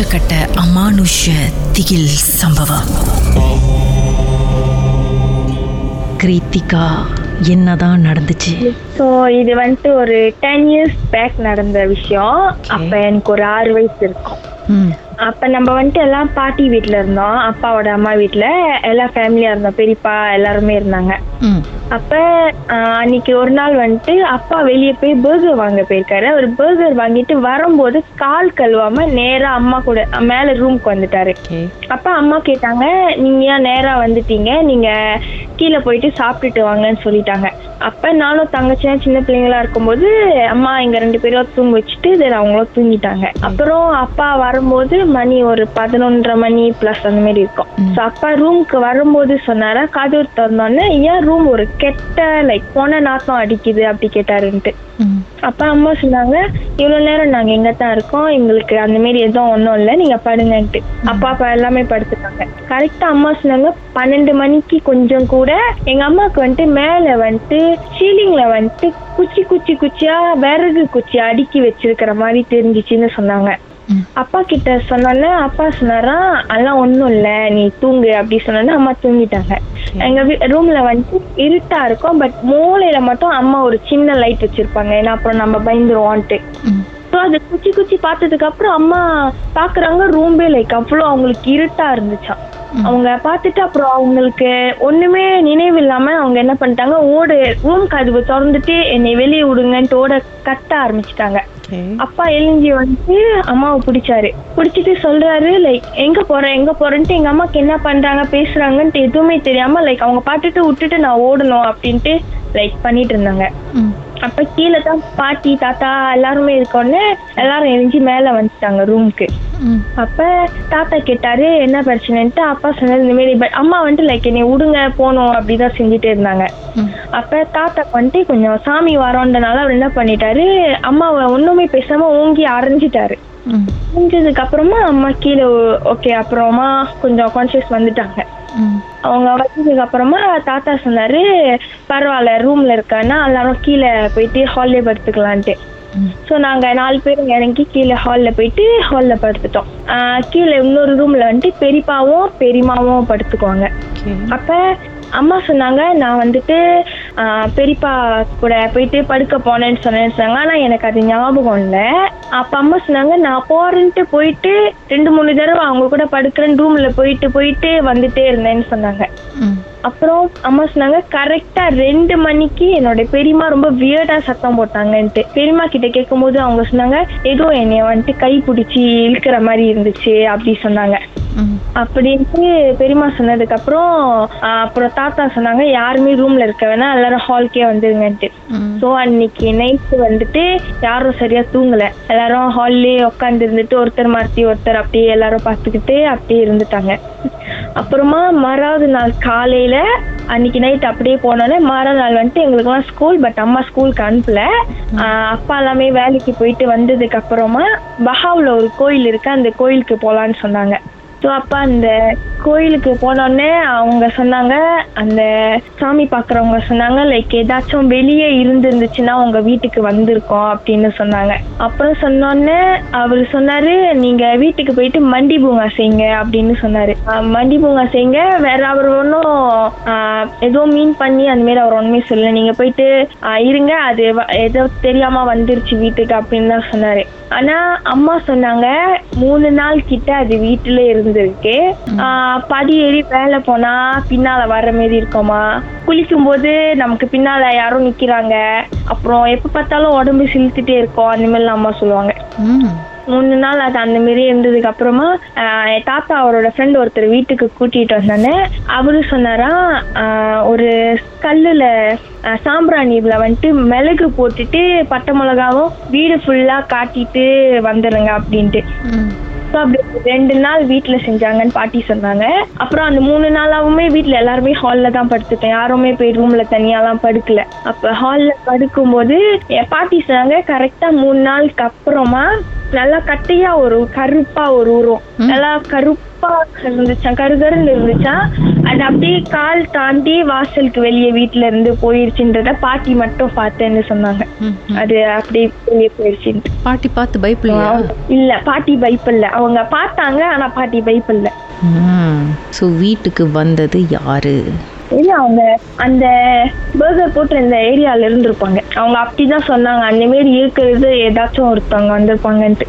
உச்சக்கட்ட அமானுஷ்ய திகில் சம்பவம். கிருத்திகா என்னதான் நடந்துச்சு? ஸோ இது வந்துட்டு ஒரு டென் இயர்ஸ் பேக் நடந்த விஷயம். அப்ப எனக்கு ஒரு ஆறு வயசு இருக்கும். அப்ப நம்ம வந்துட்டு எல்லாம் பாட்டி வீட்ல இருந்தோம். அப்பாவோட அம்மா வீட்ல எல்லாம் ஃபேமிலியா இருந்தோம். பெரியப்பா எல்லாருமே இருந்தாங்க. அப்ப அன்னைக்கு ஒரு நாள் வந்துட்டு அப்பா வெளியே போய் பர்கர் வாங்க போயிருக்காரு. அவர் பர்கர் வாங்கிட்டு வரும்போது கால் கழுவாம நேரா அம்மா கூட மேல ரூம்க்கு வந்துட்டாரு. அப்ப அம்மா கேட்டாங்க நீங்க ஏன் நேரா வந்துட்டீங்க? நீங்க கீழே போயிட்டு சாப்பிட்டுட்டு வாங்கன்னு சொல்லிட்டாங்க. அப்ப நானும் தங்கச்சியும் சின்ன பிள்ளைங்களா இருக்கும்போது அம்மா இங்க ரெண்டு பேரும் தூங்க வச்சுட்டு அவங்களும் தூங்கிட்டாங்க. அப்புறம் அப்பா வரும்போது மணி ஒரு பதினொன்றரை மணி பிளஸ் அந்த மாதிரி இருக்கும். ஸோ அப்பா ரூமுக்கு வரும்போது சொன்னாரா கதவு திறந்தோன்னே ஏன் ரூம் ஒரு கெட்ட லைக் போன நாத்தம் அடிக்குது அப்படி கேட்டாருன்ட்டு. அப்பா அம்மா சொன்னாங்க இவ்வளவு நேரம் நாங்க எங்க தான் இருக்கோம் எங்களுக்கு அந்த மாதிரி எதுவும் ஒன்றும் இல்லை நீங்க படுங்கன்ட்டு. அப்பா அப்பா எல்லாமே படுத்துட்டாங்க. கரெக்டா அம்மா சொன்னாங்க பன்னெண்டு மணிக்கு கொஞ்சம் கூட எங்க அம்மாவுக்கு வந்துட்டு மேல வந்துட்டு சீலிங்ல வந்துட்டு குச்சி குச்சி குச்சியா விறகு குச்சி அடுக்கி வச்சிருக்கிற மாதிரி தெரிஞ்சிச்சுன்னு சொன்னாங்க. அப்பா கிட்ட சொன்னோன்னே அப்பா சொன்னாரா? அதெல்லாம் ஒண்ணும் இல்ல நீ தூங்கு அப்படி சொன்னோன்னே அம்மா தூங்கிட்டாங்க. எங்க ரூம்ல வந்துட்டு இருட்டா இருக்கும் பட் மூலையில மட்டும் அம்மா ஒரு சின்ன லைட் வச்சிருப்பாங்க. ஏன்னா அப்புறம் நம்ம பயந்துருவோன்ட்டு. ம். ஸோ அது குச்சி குச்சி பார்த்ததுக்கு அப்புறம் அம்மா பாக்குறாங்க ரூம்பே லைக் அவ்வளோ அவங்களுக்கு இருட்டா இருந்துச்சாம். அவங்க பார்த்துட்டு அப்புறம் அவங்களுக்கு ஒண்ணுமே நினைவு இல்லாம அவங்க என்ன பண்ணிட்டாங்க ஓடு ரூம் கதவு திறந்துட்டு என்னை வெளியே விடுங்கன்ட்டு ஓட கத்த ஆரம்பிச்சிட்டாங்க. அப்பா எழுஞ்சி வந்து அம்மாவை பிடிச்சாரு. பிடிச்சிட்டு சொல்றாரு லைக் எங்க போறேன் எங்க போறேன்ட்டு எங்க அம்மாக்கு என்ன பண்றாங்க பேசுறாங்கன்ட்டு எதுவுமே தெரியாம லைக் அவங்க பாட்டுட்டு விட்டுட்டு நான் ஓடணும் அப்படின்ட்டு லைக் பண்ணிட்டு இருந்தாங்க. அப்ப கீழே தான் பாட்டி தாத்தா எல்லாருமே இருக்கோன்னே எல்லாரும் எழுஞ்சி மேல வந்துட்டாங்க ரூமுக்கு அப்ப தாத்தா கேட்டாரு என்ன பிரச்சனைன்ட்டு? அப்பா சொன்னது இந்த மாதிரி அம்மா வந்துட்டு லைக் என்னை விடுங்க போகணும் அப்படிதான் செஞ்சுட்டே இருந்தாங்க. அப்ப தாத்தாக்கு வந்துட்டு கொஞ்சம் சாமி வரோன்றனால அவர் என்ன பண்ணிட்டாரு அம்மாவை ஒண்ணுமே பேசாம ஓங்கி அரைஞ்சிட்டாரு. முடிஞ்சதுக்கு அப்புறமா அம்மா கீழே ஓகே அப்புறமா கொஞ்சம் கான்சியஸ் வந்துட்டாங்க. அவங்க வந்ததுக்கு அப்புறமா தாத்தா சொன்னாரு பரவாயில்ல ரூம்ல இருக்கன்னா எல்லாரும் கீழே போயிட்டு ஹால்லே படுத்துக்கலான்ட்டு. ஸோ நாங்க நாலு பேர் இறங்கி கீழே ஹால்ல போயிட்டு ஹால்ல படுத்துட்டோம். கீழே இன்னொரு ரூம்ல வந்துட்டு பெரியப்பாவும் பெரியமாவும் படுத்துக்குவாங்க. அப்ப அம்மா சொன்னாங்க நான் வந்துட்டு பெரியப்பா கூட போயிட்டு படுக்க போனேன்னு சொன்னேன்னு சொன்னாங்க ஆனா எனக்கு அது ஞாபகம் இல்லை. அப்ப அம்மா சொன்னாங்க நான் போறேன்ட்டு போயிட்டு ரெண்டு மூணு தடவை அவங்க கூட படுக்கிறேன்னு ரூம்ல போயிட்டு போயிட்டு வந்துட்டே இருந்தேன்னு சொன்னாங்க. அப்புறம் அம்மா சொன்னாங்க கரெக்டா ரெண்டு மணிக்கு என்னோட பெரியம்மா ரொம்ப வியர்டா சத்தம் போட்டாங்கன்ட்டு. பெரியம்மா கிட்ட கேட்கும்போது அவங்க சொன்னாங்க ஏதோ என்னைய வந்துட்டு கை பிடிச்சி இழுக்கிற மாதிரி இருந்துச்சு அப்படி சொன்னாங்க. அப்படின்ட்டு பெரியம்மா சொன்னதுக்கு அப்புறம் அப்புறம் தாத்தா சொன்னாங்க யாருமே ரூம்ல இருக்க வேணாம் எல்லாரும் ஹால்க்கே வந்துருங்கன்ட்டு. ஸோ அன்னைக்கு நைட்டு வந்துட்டு யாரும் சரியா தூங்கல. எல்லாரும் ஹால்லே உட்காந்து இருந்துட்டு ஒருத்தர் மாத்தி ஒருத்தர் அப்படியே எல்லாரும் பார்த்துக்கிட்டு அப்படியே இருந்துட்டாங்க. அப்புறமா மறாவது நாள் காலையில அன்னைக்கு நைட் அப்படியே போனோன்னே மறாவது நாள் வந்துட்டு எங்களுக்குலாம் ஸ்கூல் பட் அம்மா ஸ்கூலுக்கு அனுப்பல. அப்பா எல்லாமே வேலைக்கு போயிட்டு வந்ததுக்கு அப்புறமா பஹாவ்ல ஒரு கோயில் இருக்கு அந்த கோயிலுக்கு போலான்னு சொன்னாங்க. ஸோ அப்பா அந்த கோயிலுக்கு போனோடனே அவங்க சொன்னாங்க அந்த சாமி பார்க்குறவங்க சொன்னாங்க லைக் ஏதாச்சும் வெளியே இருந்துருந்துச்சுன்னா உங்க வீட்டுக்கு வந்திருக்கோம் அப்படின்னு சொன்னாங்க. அப்புறம் சொன்னோடனே அவர் சொன்னாரு நீங்க வீட்டுக்கு போயிட்டு மண்டி பூங்கா செய்யுங்க அப்படின்னு சொன்னாரு. மண்டி பூங்கா செய்யுங்க வேற அவர் ஒன்றும் ஏதோ மீன் பண்ணி அந்த மாதிரி அவர் ஒன்றுமே சொல்லல. நீங்க போயிட்டு இருங்க அது ஏதோ தெரியாம வந்துருச்சு வீட்டுக்கு அப்படின்னு தான் சொன்னாரு. ஆனா அம்மா சொன்னாங்க மூணு நாள் கிட்ட அது வீட்டுல இருந்திருக்கு. ஆஹ் படி ஏறி மேல போனா பின்னால வர்ற மாதிரி இருக்குமா குளிக்கும் போது நமக்கு பின்னால யாரும் நிக்கிறாங்க. அப்புறம் எப்ப பார்த்தாலும் உடம்பு சிலுத்துட்டே இருக்கும். அந்த மாதிரிலாம் அம்மா சொல்லுவாங்க. மூணு நாள் அது அந்த மாதிரி இருந்ததுக்கு அப்புறமா என் தாத்தா அவரோட ஃப்ரெண்ட் ஒருத்தர் வீட்டுக்கு கூட்டிட்டு வந்தானே அவரு சொன்னாரா ஆஹ் ஒரு கல்லுல ஆஹ் சாம்பிராணில வந்துட்டு மிளகு போட்டுட்டு பட்டை மிளகாவும் வீடு ஃபுல்லா காட்டிட்டு வந்துடுங்க அப்படின்ட்டு. அப்படி ரெண்டு நாள் வீட்ல செஞ்சாங்கன்னு பாட்டி சொன்னாங்க. அப்புறம் அந்த மூணு நாளாவுமே வீட்ல எல்லாருமே ஹால்ல தான் படுத்துட்டேன். யாருமே போய் ரூம்ல தனியாலாம் படுக்கல. அப்ப ஹால்ல படுக்கும்போது என் பாட்டி சொன்னாங்க கரெக்டா மூணு நாளுக்கு அப்புறமா நல்லா கட்டையா ஒரு கருப்பா ஒரு உருவம். நல்லா கருப்பா கருப்பா இருந்துச்சான் கருகருன்னு இருந்துச்சான் அது அப்படியே கால் தாண்டி வாசலுக்கு வெளியே வீட்டுல இருந்து போயிருச்சுன்றத பாட்டி மட்டும் பார்த்தேன்னு சொன்னாங்க. அது அப்படியே வெளியே போயிருச்சுன்ட்டு. பாட்டி பார்த்து பயப்படலையா? இல்ல பாட்டி பயப்படல. அவங்க பார்த்தாங்க ஆனா பாட்டி பயப்படல. ஸோ வீட்டுக்கு வந்தது யாரு? இல்ல அவங்க அந்த பர்கர் போட்டு இந்த ஏரியால இருந்திருப்பாங்க. அவங்க அப்படிதான் சொன்னாங்க. அந்த மாரி இருக்கிறது ஏதாச்சும் ஒருத்தவங்க வந்திருப்பாங்கன்ட்டு.